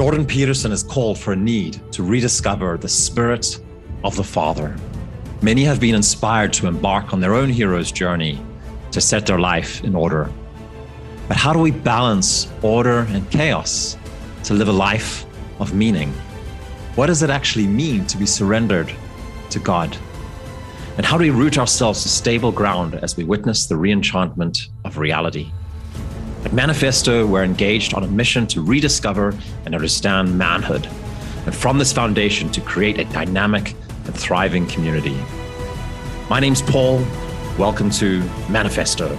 Jordan Peterson has called for a need to rediscover the spirit of the Father. Many have been inspired to embark on their own hero's journey to set their life in order. But how do we balance order and chaos to live a life of meaning? What does it actually mean to be surrendered to God? And how do we root ourselves to stable ground as we witness the reenchantment of reality? At Manifesto, we're engaged on a mission to rediscover and understand manhood, and from this foundation to create a dynamic and thriving community. My name's Paul. Welcome to Manifesto.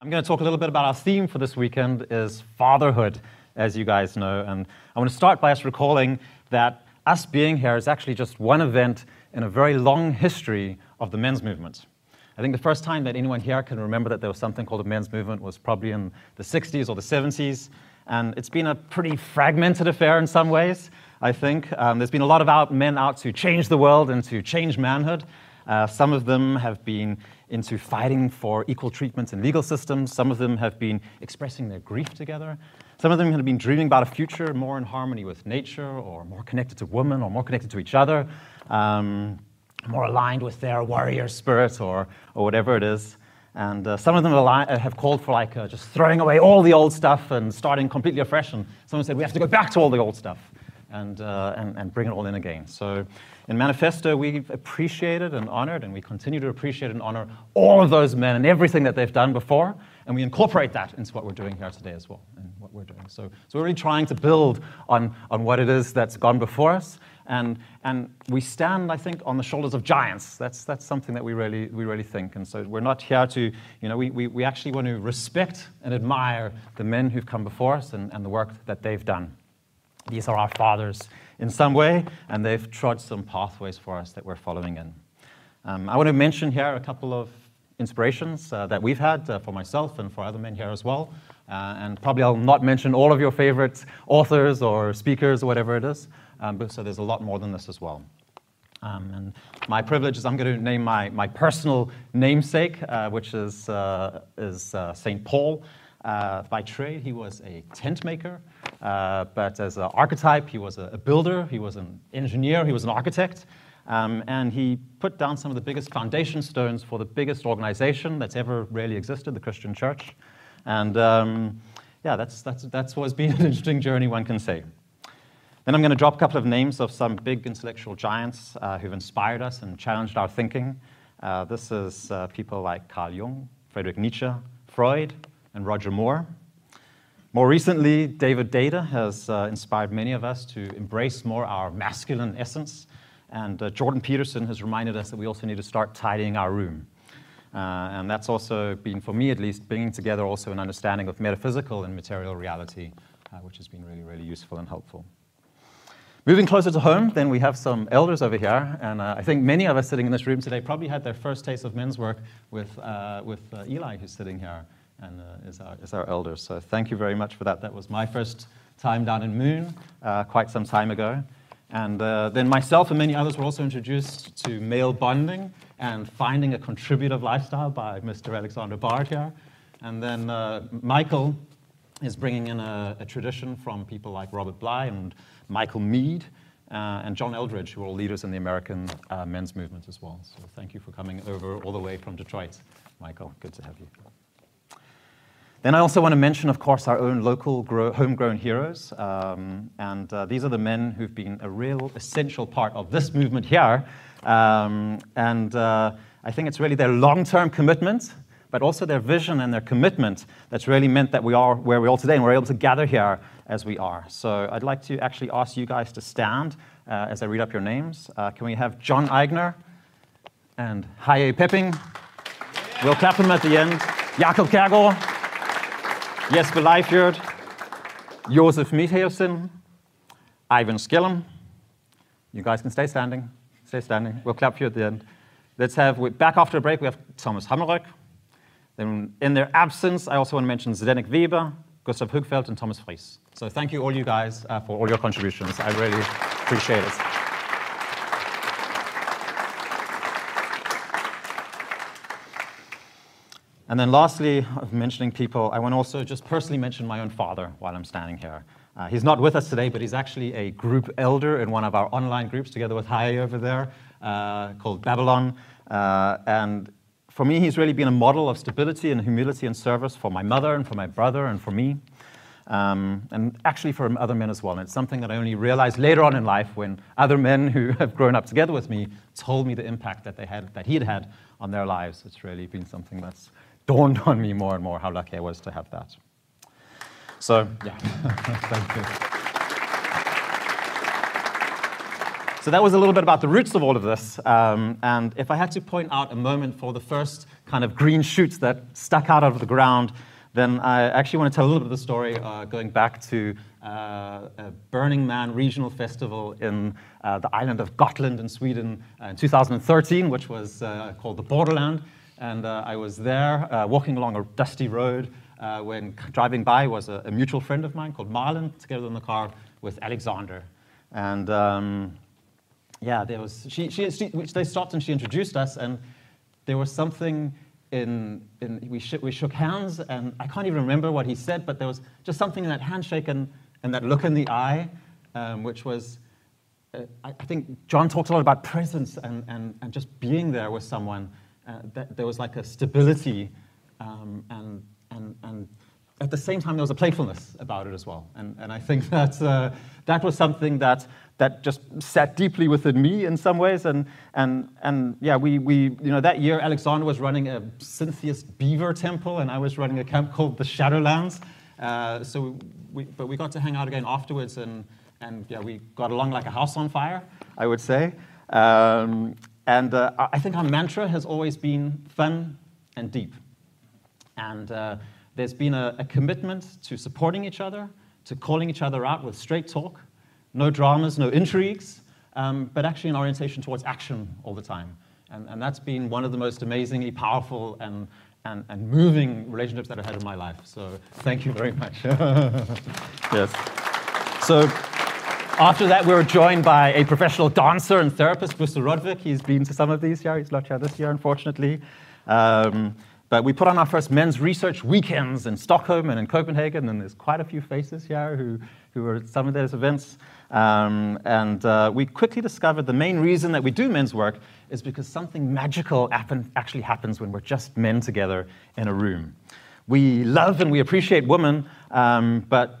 I'm going to talk a little bit about our theme for this weekend is fatherhood, as you guys know. And I want to start by us recalling that us being here is actually just one event in a very long history of the men's movement. I think the first time that anyone here can remember that there was something called a men's movement was probably in the 60s or the 70s. And it's been a pretty fragmented affair in some ways, I think. Um, there's been a lot of out, men out to change the world and to change manhood. Uh, some of them have been into fighting for equal treatment in legal systems. Some of them have been expressing their grief together. Some of them have been dreaming about a future more in harmony with nature, or more connected to women, or more connected to each other, um, more aligned with their warrior spirit, or, or whatever it is. And uh, some of them uh, have called for like uh, just throwing away all the old stuff and starting completely afresh. And someone said we have to go back to all the old stuff and, uh, and, and bring it all in again. So in Manifesto, we've appreciated and honored, and we continue to appreciate and honor all of those men and everything that they've done before, and we incorporate that into what we're doing here today as well, and what we're doing. So, so we're really trying to build on, on what it is that's gone before us, and, and we stand, I think, on the shoulders of giants. That's, that's something that we really, we really think. And so we're not here to, you know, we, we, we actually want to respect and admire the men who've come before us and, and the work that they've done. These are our fathers in some way, and they've trod some pathways for us that we're following in. Um, I want to mention here a couple of inspirations uh, that we've had uh, for myself and for other men here as well. Uh, and probably I'll not mention all of your favorite authors or speakers or whatever it is, um, so there's a lot more than this as well. Um, and my privilege is I'm going to name my, my personal namesake, uh, which is, uh, is uh, St. Paul. Uh, by trade, he was a tent maker, uh, but as an archetype, he was a, a, builder, he was an engineer, he was an architect, um, and he put down some of the biggest foundation stones for the biggest organization that's ever really existed, the Christian Church. And um, yeah, that's, that's, that's what's been an interesting journey, one can say. Then I'm going to drop a couple of names of some big intellectual giants uh, who've inspired us and challenged our thinking. Uh, this is uh, people like Carl Jung, Friedrich Nietzsche, Freud, and Robert Moore. More recently, David Deida has uh, inspired many of us to embrace more our masculine essence. And uh, Jordan Peterson has reminded us that we also need to start tidying our room. Uh, and that's also been, for me at least, bringing together also an understanding of metaphysical and material reality, which has been really, really useful and helpful. Moving closer to home, then we have some elders over here, and uh, I think many of us sitting in this room today probably had their first taste of men's work with, uh, with uh, Eli, who's sitting here and uh, is, our, is our elder. So thank you very much for that. That was my first time down in Moon uh, quite some time ago. And uh, then myself and many others were also introduced to male bonding and finding a contributive lifestyle by Mr. Alexander Bard here. And then Michael is bringing in a, a, tradition from people like Robert Bly and Michael Meade, uh, and John Eldredge, who are all leaders in the American uh, men's movement as well. So thank you for coming over all the way from Detroit. Michael, good to have you. Then I also want to mention, of course, our own local grow, homegrown heroes. Um, and uh, these are the men who've been a real essential part of this movement here. Um, and uh, I think it's really their long term commitment, but also their vision and their commitment that's really meant that we are where we are today and we're able to gather here as we are. So I'd like to actually ask you guys to stand uh, as I read up your names. Uh, can we have John Eigner and Haye Pepping? We'll clap them at the end. Jakob Kærgaard. Jesper Leifjord, Josef Mitheusen, Ivan Skillum. You guys can stay standing. Stay standing. We'll clap for you at the end. Let's have, back after the break, we have Thomas Hammerøck. Then in their absence, I also want to mention Zdenek Weber, Gustav Hugfeldt, and Thomas Fries. So thank you all you guys uh, for all your contributions. I really appreciate it. And then lastly, of mentioning people, I want to also just personally mention my own father while I'm standing here. Uh, he's not with us today, but he's actually a group elder in one of our online groups together with Hai over there uh, called Babylon. Uh, and for me, he's really been a model of stability and humility and service for my mother and for my brother and for me. Um, and actually for other men as well. And it's something that I only realized later on in life when other men who have grown up together with me told me the impact that they had, that he had had on their lives. It's really been something that's dawned on me more and more how lucky I was to have that. So, yeah, thank you. So that was a little bit about the roots of all of this. Um, and if I had to point out a moment for the first kind of green shoots that stuck out of the ground, then I actually want to tell a little bit of the story uh, going back to uh, a Burning Man regional festival in uh, the island of Gotland in Sweden uh, in 2013, which was uh, called the Borderland. And uh, I was there walking along a dusty road when driving by was a, a, mutual friend of mine called Marlon, together in the car with Alexander. And um, yeah, there was, she, she, she, they stopped and she introduced us, and there was something in, in we, sh- we shook hands, and I can't even remember what he said, but there was just something in that handshake and, and that look in the eye, um, which was, uh, I, I, think John talks a lot about presence and, and, and just being there with someone. Uh, that there was like a stability um, and and, and at the same time, there was a playfulness about it as well. And, and I think that, uh, that was something that, that just sat deeply within me in some ways. And, and, and yeah, we, we, you know, that year, Alexander was running a Syntheist beaver temple, and I was running a camp called the Shadowlands. Uh, so we, but we got to hang out again afterwards, and, and yeah, we got along like a house on fire, I would say. Um, and uh, I think our mantra has always been fun and deep. And uh, there's been a, a, commitment to supporting each other, to calling each other out with straight talk, no dramas, no intrigues, um, but actually an orientation towards action all the time. And, and that's been one of the most amazingly powerful and, and, and moving relationships that I've had in my life. So thank you very much. yes. So after that, we were joined by a professional dancer and therapist, Gustav Rodvik. He's been to some of these here. He's not here this year, unfortunately. Um, but we put on our first men's research weekends in Stockholm and in Copenhagen, and there's quite a few faces here who, who were at some of those events. Um, and uh, we quickly discovered the main reason that we do men's work is because something magical happen, actually happens when we're just men together in a room. We love and we appreciate women, um, but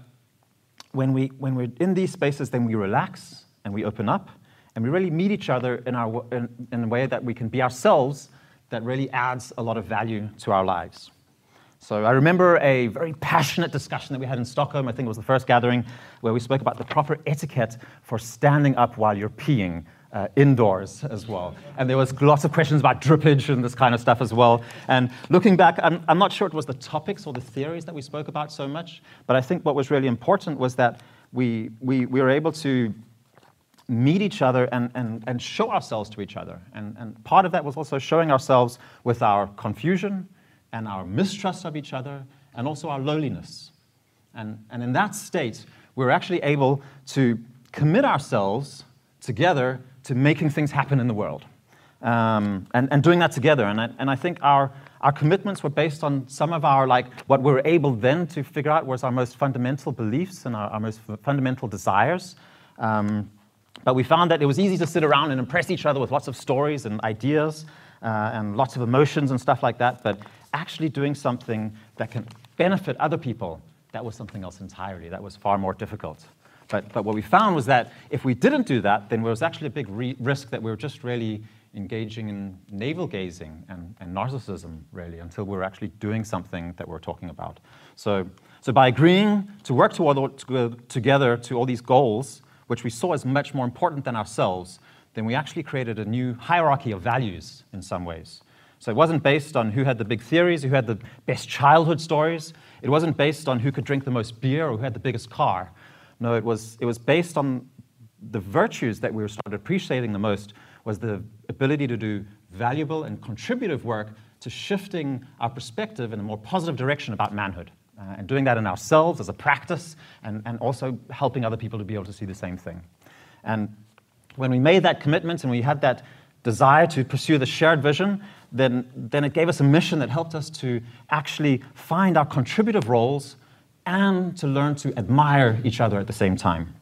when, we, when we're in these spaces, then we relax and we open up and we really meet each other in, our, in, in a way that we can be ourselves that really adds a lot of value to our lives. So I remember a very passionate discussion that we had in Stockholm. I think it was the first gathering where we spoke about the proper etiquette for standing up while you're peeing uh, indoors as well. And there was lots of questions about drippage and this kind of stuff as well. And looking back, I'm, I'm not sure it was the topics or the theories that we spoke about so much, but I think what was really important was that we, we, we were able to meet each other and, and, and show ourselves to each other. And, and part of that was also showing ourselves with our confusion and our mistrust of each other and also our loneliness. And, and in that state, we're actually able to commit ourselves together to making things happen in the world um, and, and doing that together. And I, and I think our, our commitments were based on some of our, like, what we were able then to figure out was our most fundamental beliefs and our, our most fundamental desires. Um, but we found that it was easy to sit around and impress each other with lots of stories and ideas uh, and lots of emotions and stuff like that. But actually doing something that can benefit other people, that was something else entirely. That was far more difficult. But, but what we found was that if we didn't do that, then there was actually a big risk that we were just really engaging in navel gazing and, and narcissism, really, until we were actually doing something that we're talking about. So, so by agreeing to work toward, together to all these goals, which we saw as much more important than ourselves, then we actually created a new hierarchy of values in some ways. So it wasn't based on who had the big theories, who had the best childhood stories. It wasn't based on who could drink the most beer or who had the biggest car. No, it was, it was based on the virtues that we started appreciating the most was the ability to do valuable and contributive work to shifting our perspective in a more positive direction about manhood uh, and doing that in ourselves as a practice, and, and also helping other people to be able to see the same thing. And when we made that commitment and we had that desire to pursue the shared vision, then, then it gave us a mission that helped us to actually find our contributive roles and to learn to admire each other at the same time.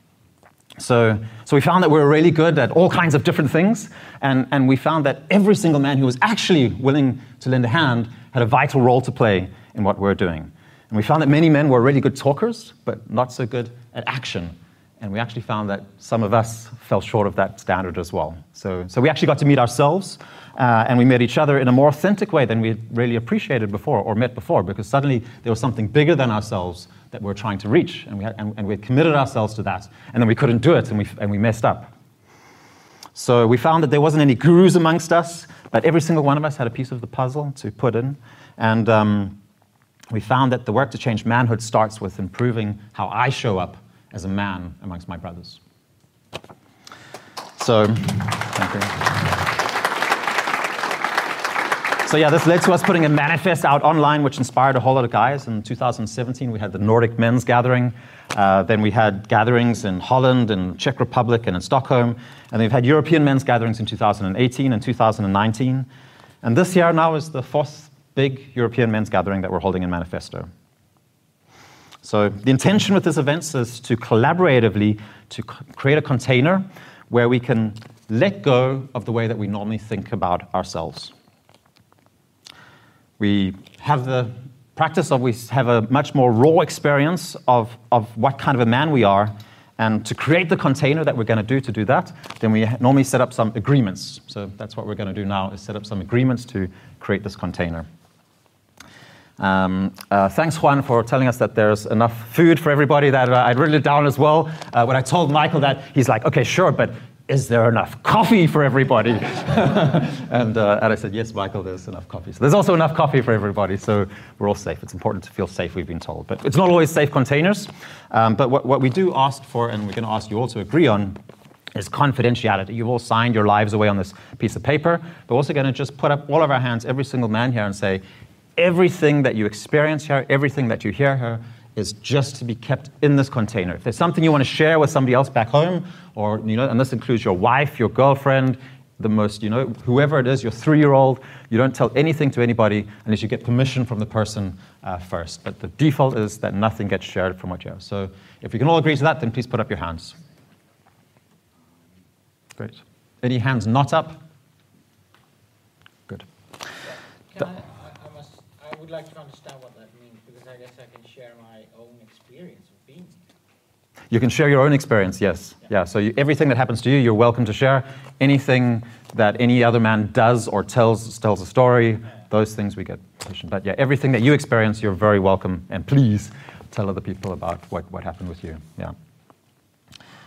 So, so we found that we were really good at all kinds of different things, and, and we found that every single man who was actually willing to lend a hand had a vital role to play in what we we're doing. And we found that many men were really good talkers, but not so good at action. And we actually found that some of us fell short of that standard as well. So, so we actually got to meet ourselves, uh, and we met each other in a more authentic way than we really appreciated before or met before, because suddenly there was something bigger than ourselves that we were trying to reach, and we, had, and, and we had committed ourselves to that, and then we couldn't do it, and we, and we messed up. So we found that there wasn't any gurus amongst us, but every single one of us had a piece of the puzzle to put in. And um, we found that the work to change manhood starts with improving how I show up as a man amongst my brothers. So, thank you. So yeah, this led to us putting a manifest out online, which inspired a whole lot of guys. In 2017, we had the Nordic Men's Gathering. Uh, then we had gatherings in Holland and Czech Republic and in Stockholm. And we've had European men's gatherings in 2018 and 2019. And this year now is the fourth big European men's gathering that we're holding in Manifesto. So the intention with this event is to collaboratively to create a container where we can let go of the way that we normally think about ourselves. We have the practice of we have a much more raw experience of, of what kind of a man we are. And to create the container that we're going to do to do that, then we normally set up some agreements. So that's what we're going to do now is set up some agreements to create this container. Um, uh, thanks, Juan, for telling us that there's enough food for everybody. That uh, I'd written it down as well. Uh, when I told Michael that, he's like, "Okay, sure, but is there enough coffee for everybody?" and, uh, and I said, "Yes, Michael, there's enough coffee. So there's also enough coffee for everybody. So we're all safe. It's important to feel safe. We've been told, but it's not always safe containers. Um, but what, what we do ask for, and we're going to ask you all to agree on, is confidentiality. You've all signed your lives away on this piece of paper. But we're also going to just put up all of our hands, every single man here, and say, everything that you experience here, everything that you hear here, is just to be kept in this container. If there's something you want to share with somebody else back home, or you know, and this includes your wife, your girlfriend, the most, you know, whoever it is, your three-year-old, you don't tell anything to anybody unless you get permission from the person uh, first. But the default is that nothing gets shared from what you have. So if we can all agree to that, then please put up your hands. Great. Any hands not up? Good. I, I, must, I would like to understand what that means because I guess I can share my own experience of being. You can share your own experience, yes. Yeah, so you, everything that happens to you, you're welcome to share. Anything that any other man does or tells tells a story, those things we get permission. But yeah, everything that you experience, you're very welcome. And please tell other people about what, what happened with you. Yeah.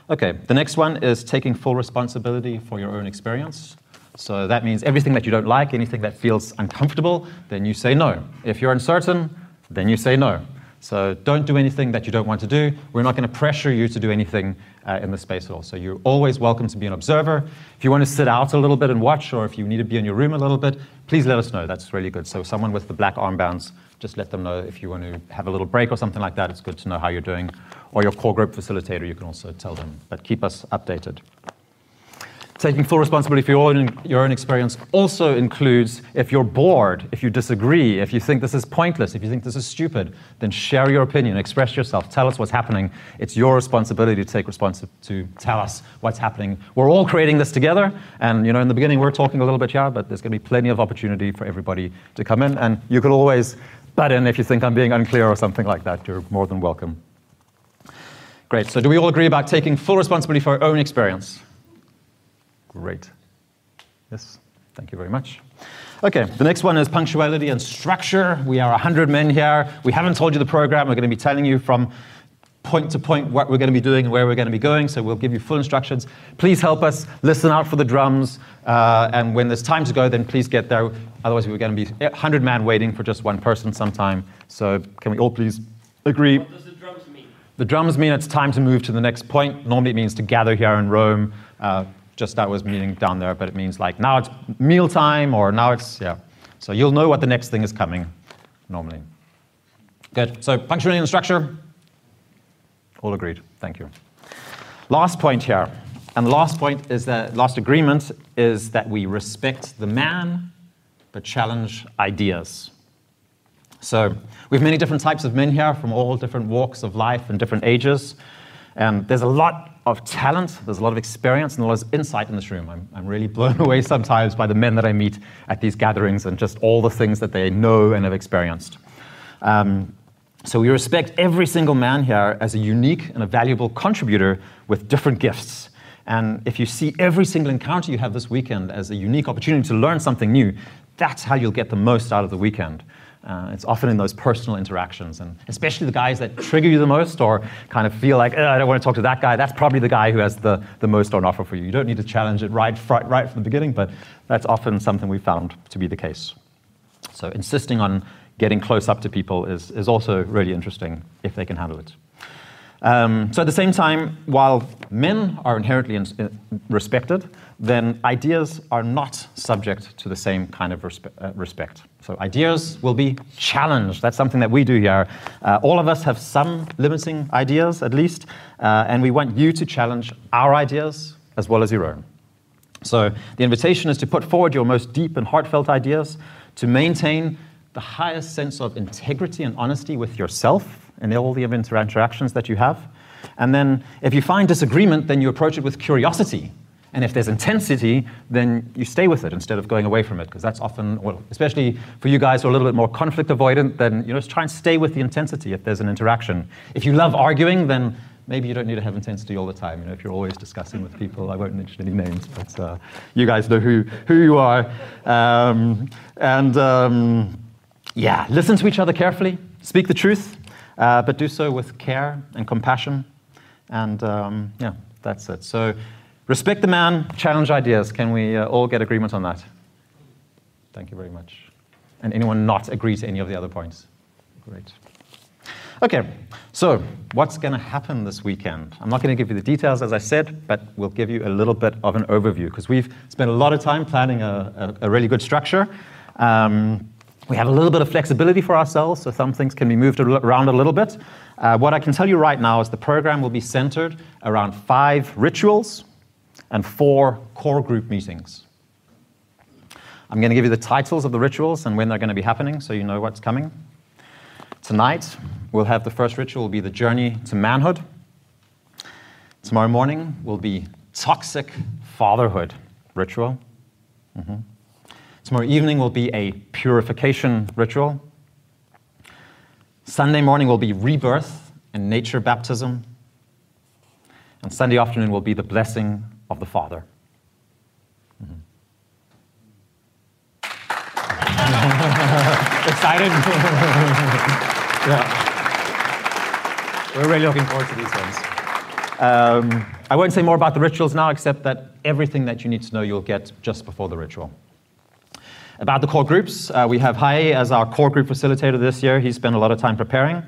Okay, the next one is taking full responsibility for your own experience. So that means everything that you don't like, anything that feels uncomfortable, then you say no. If you're uncertain, then you say no. So don't do anything that you don't want to do. We're not going to pressure you to do anything uh, in the space at all. So you're always welcome to be an observer. If you want to sit out a little bit and watch, or if you need to be in your room a little bit, please let us know. That's really good. So someone with the black armbands, just let them know if you want to have a little break or something like that. It's good to know how you're doing. Or your core group facilitator, you can also tell them. But keep us updated. Taking full responsibility for your own, your own experience also includes if you're bored, if you disagree, if you think this is pointless, if you think this is stupid, then share your opinion, express yourself, tell us what's happening. It's your responsibility to take responsibility to tell us what's happening. We're all creating this together, and you know, in the beginning we're talking a little bit here, but there's going to be plenty of opportunity for everybody to come in, and you can always butt in if you think I'm being unclear or something like that. You're more than welcome. Great. So, do we all agree about taking full responsibility for our own experience? Great. Yes, thank you very much. Okay, the next one is punctuality and structure. We are 100 men here. We haven't told you the program. We're going to be telling you from point to point what we're going to be doing and where we're going to be going. So we'll give you full instructions. Please help us. Listen out for the drums. Uh, and when there's time to go, then please get there. Otherwise, we're going to be 100 man waiting for just one person sometime. So can we all please agree? What does the drums mean? The drums mean it's time to move to the next point. Normally, it means to gather here in Rome. Uh, just that was meaning down there, but it means like now it's mealtime or now it's, yeah. So you'll know what the next thing is coming normally. Good. So punctuality and structure. All agreed. Thank you. Last point here. And the last point is that last agreement is that we respect the man but challenge ideas. So we have many different types of men here from all different walks of life and different ages. And there's a lot of talent, there's a lot of experience, and a lot of insight in this room. I'm, I'm really blown away sometimes by the men that I meet at these gatherings and just all the things that they know and have experienced. Um, so we respect every single man here as a unique and a valuable contributor with different gifts. And if you see every single encounter you have this weekend as a unique opportunity to learn something new, that's how you'll get the most out of the weekend. Uh, it's often in those personal interactions, and especially the guys that trigger you the most or kind of feel like, I don't want to talk to that guy, that's probably the guy who has the, the most on offer for you. You don't need to challenge it right, right, right from the beginning, but that's often something we found to be the case. So insisting on getting close up to people is, is also really interesting if they can handle it. Um, so at the same time, while men are inherently in, respected, then ideas are not subject to the same kind of respe uh, respect. So ideas will be challenged. That's something that we do here. Uh, all of us have some limiting ideas, at least, uh, and we want you to challenge our ideas as well as your own. So the invitation is to put forward your most deep and heartfelt ideas, to maintain the highest sense of integrity and honesty with yourself in all the interactions that you have. And then if you find disagreement, then you approach it with curiosity. And if there's intensity, then you stay with it instead of going away from it, because that's often, well, especially for you guys who are a little bit more conflict avoidant, then you know, just try and stay with the intensity if there's an interaction. If you love arguing, then maybe you don't need to have intensity all the time. You know, if you're always discussing with people, I won't mention any names, but uh, you guys know who, who you are. Um, and um, yeah, listen to each other carefully, speak the truth, uh, but do so with care and compassion. And um, yeah, that's it. So respect the man, challenge ideas. Can we uh, all get agreement on that? Thank you very much. And anyone not agree to any of the other points? Great. Okay, so what's going to happen this weekend? I'm not going to give you the details, as I said, but we'll give you a little bit of an overview because we've spent a lot of time planning a, a, a really good structure. Um, we have a little bit of flexibility for ourselves, so some things can be moved around a little bit. Uh, what I can tell you right now is the program will be centered around five rituals and four core group meetings. I'm going to give you the titles of the rituals and when they're going to be happening so you know what's coming. Tonight, we'll have the first ritual will be the journey to manhood. Tomorrow morning will be toxic fatherhood ritual. Mm-hmm. Tomorrow evening will be a purification ritual. Sunday morning will be rebirth and nature baptism. And Sunday afternoon will be the blessing of the Father. Mm-hmm. Excited? yeah. We're really looking forward to these ones. Um, I won't say more about the rituals now, except that everything that you need to know you'll get just before the ritual. About the core groups, uh, we have Hai as our core group facilitator this year. He spent a lot of time preparing.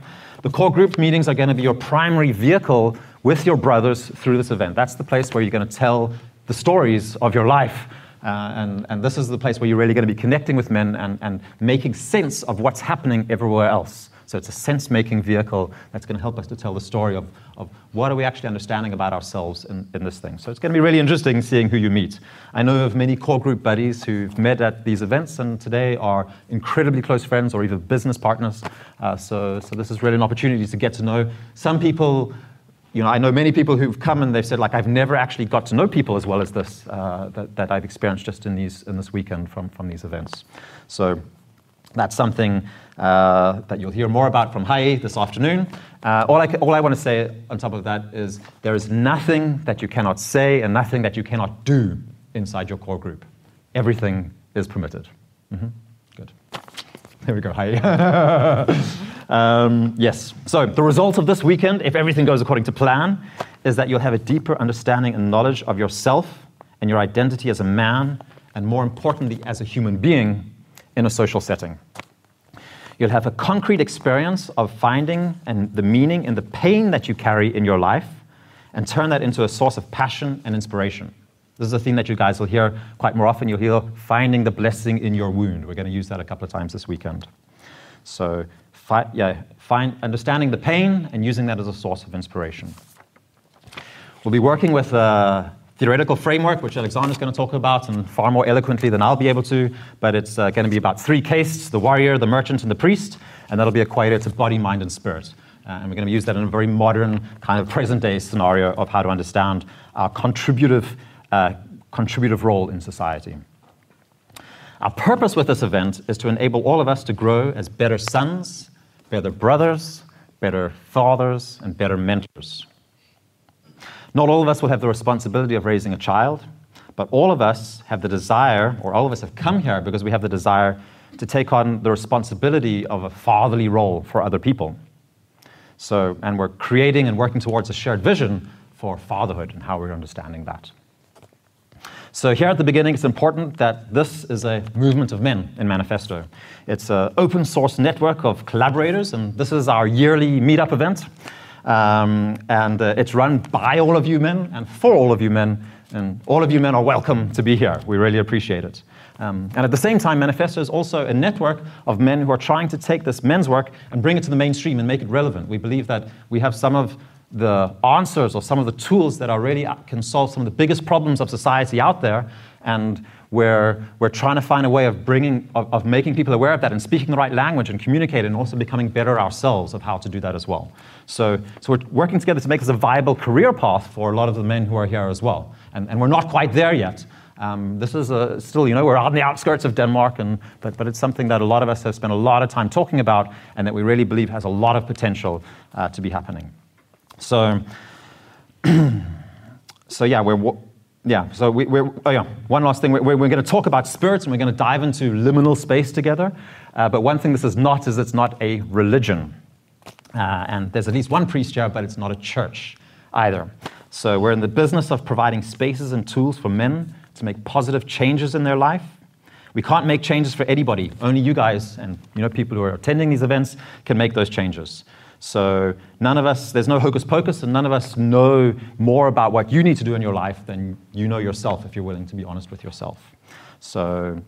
The core group meetings are going to be your primary vehicle with your brothers through this event. That's the place where you're going to tell the stories of your life. Uh, and, and this is the place where you're really going to be connecting with men and, and making sense of what's happening everywhere else. So it's a sense making vehicle that's going to help us to tell the story of, of what are we actually understanding about ourselves in, in this thing. So it's going to be really interesting seeing who you meet. I know of many core group buddies who've met at these events and today are incredibly close friends or even business partners. Uh, so, so this is really an opportunity to get to know some people you know, I know many people who've come and they've said, like, I've never actually got to know people as well as this uh, that, that, I've experienced just in these in this weekend from from these events. So that's something uh, that you'll hear more about from Hai this afternoon. Uh, all, I, all I want to say on top of that is there is nothing that you cannot say and nothing that you cannot do inside your core group. Everything is permitted. Mm-hmm. Good. There we go. Hai. um, yes. So the result of this weekend, if everything goes according to plan, is that you'll have a deeper understanding and knowledge of yourself and your identity as a man, and more importantly, as a human being in a social setting. You'll have a concrete experience of finding and the meaning and the pain that you carry in your life and turn that into a source of passion and inspiration. This is a theme that you guys will hear quite more often. You'll hear finding the blessing in your wound. We're going to use that a couple of times this weekend. So, fi- yeah, find, understanding the pain and using that as a source of inspiration. We'll be working with a theoretical framework, which Alexander's going to talk about and far more eloquently than I'll be able to. But it's uh, going to be about three castes the warrior, the merchant, and the priest. And that'll be equated to body, mind, and spirit. Uh, and we're going to use that in a very modern, kind of present day scenario of how to understand our contributive, uh, contributive role in society. Our purpose with this event is to enable all of us to grow as better sons, better brothers, better fathers, and better mentors. Not all of us will have the responsibility of raising a child, but all of us have the desire, or all of us have come here because we have the desire to take on the responsibility of a fatherly role for other people. So, and we're creating and working towards a shared vision for fatherhood and how we're understanding that. So, here at the beginning, it's important that this is a movement of men in Manifesto. It's an open source network of collaborators, and this is our yearly meetup event. Um, and uh, it's run by all of you men and for all of you men, and all of you men are welcome to be here. We really appreciate it. Um, and at the same time, Manifesto is also a network of men who are trying to take this men's work and bring it to the mainstream and make it relevant. We believe that we have some of the answers or some of the tools that are really uh, can solve some of the biggest problems of society out there, and we're, we're trying to find a way of bringing of, of making people aware of that and speaking the right language and communicating and also becoming better ourselves of how to do that as well. So, so we're working together to make this a viable career path for a lot of the men who are here as well. And, and we're not quite there yet. Um, this is a, still, you know, we're on the outskirts of Denmark, and, but, but it's something that a lot of us have spent a lot of time talking about and that we really believe has a lot of potential uh, to be happening. So, so yeah, we're, yeah, so we, are oh yeah, one last thing. We're, we're going to talk about spirits and we're going to dive into liminal space together. Uh, but one thing this is not is it's not a religion. Uh, and there's at least one priest here, but it's not a church either. So we're in the business of providing spaces and tools for men to make positive changes in their life. We can't make changes for anybody. Only you guys and you know people who are attending these events can make those changes. So none of us, there's no hocus pocus, and none of us know more about what you need to do in your life than you know yourself if you're willing to be honest with yourself. So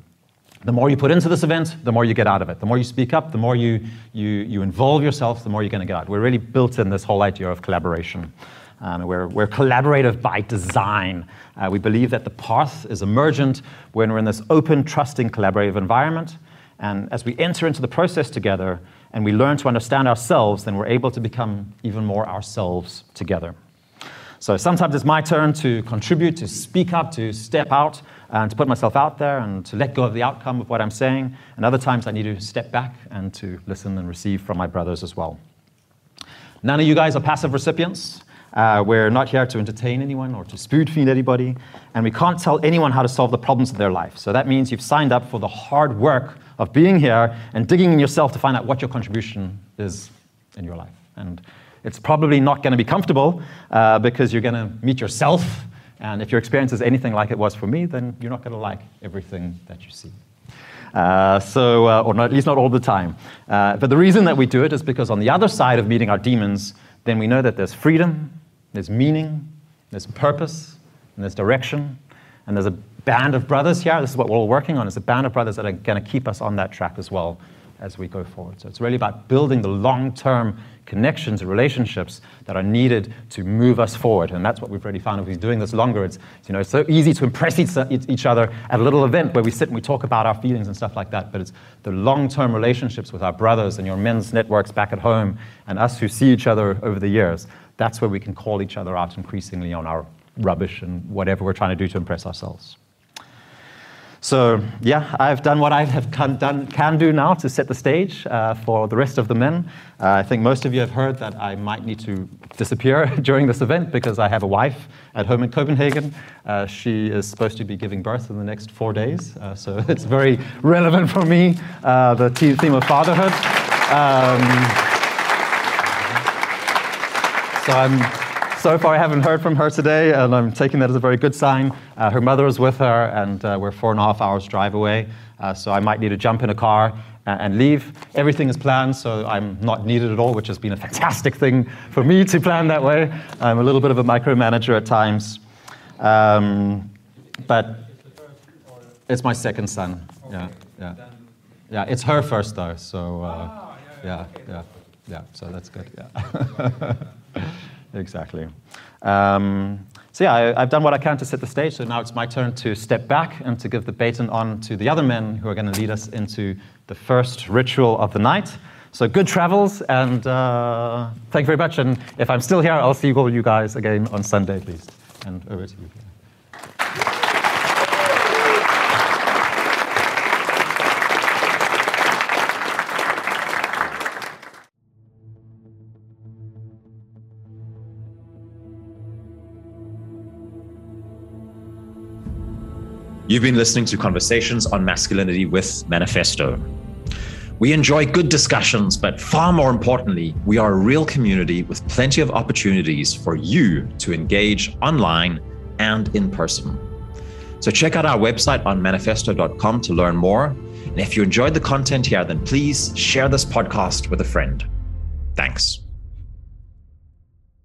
the more you put into this event, the more you get out of it. The more you speak up, the more you, you, you involve yourself, the more you're going to get out. We're really built in this whole idea of collaboration. Um, we're, we're collaborative by design. Uh, we believe that the path is emergent when we're in this open, trusting, collaborative environment. And as we enter into the process together and we learn to understand ourselves, then we're able to become even more ourselves together. So sometimes it's my turn to contribute, to speak up, to step out, and to put myself out there and to let go of the outcome of what I'm saying. And other times I need to step back and to listen and receive from my brothers as well. None of you guys are passive recipients. Uh, we're not here to entertain anyone or to spoon feed anybody, and we can't tell anyone how to solve the problems of their life. So that means you've signed up for the hard work of being here and digging in yourself to find out what your contribution is in your life. And it's probably not going to be comfortable uh, because you're going to meet yourself. And if your experience is anything like it was for me, then you're not going to like everything that you see. Uh, so, uh, or not, at least not all the time. Uh, but the reason that we do it is because on the other side of meeting our demons, then we know that there's freedom, there's meaning, there's purpose, and there's direction, and there's a band of brothers here. This is what we're all working on. It's a band of brothers that are going to keep us on that track as well as we go forward. So it's really about building the long-term connections and relationships that are needed to move us forward. And that's what we've really found. If we're doing this longer, it's, you know, it's so easy to impress each, each other at a little event where we sit and we talk about our feelings and stuff like that. But it's the long-term relationships with our brothers and your men's networks back at home and us who see each other over the years. That's where we can call each other out increasingly on our rubbish and whatever we're trying to do to impress ourselves. So yeah, I've done what I have can, done, can do now to set the stage uh, for the rest of the men. Uh, I think most of you have heard that I might need to disappear during this event because I have a wife at home in Copenhagen. Uh, she is supposed to be giving birth in the next four days, uh, so it's very relevant for me, uh, the theme of fatherhood. Um, so I'm so far, I haven't heard from her today, and I'm taking that as a very good sign. Uh, her mother is with her, and uh, we're four and a half hours drive away. Uh, so I might need to jump in a car and leave. Everything is planned, so I'm not needed at all, which has been a fantastic thing for me to plan that way. I'm a little bit of a micromanager at times. Um, but it's my second son. Yeah, yeah. Yeah, it's her first, though, so uh, yeah, yeah, yeah, so that's good, yeah. exactly. Um, so yeah, I, have done what I can to set the stage. So now it's my turn to step back and to give the baton on to the other men who are going to lead us into the first ritual of the night. So good travels, and uh, thank you very much. And if I'm still here, I'll see all you guys again on Sunday at least. And over to you. You've been listening to Conversations on Masculinity with Manifesto. We enjoy good discussions, but far more importantly, we are a real community with plenty of opportunities for you to engage online and in person. So check out our website on manifesto.com to learn more. And if you enjoyed the content here, then please share this podcast with a friend. Thanks.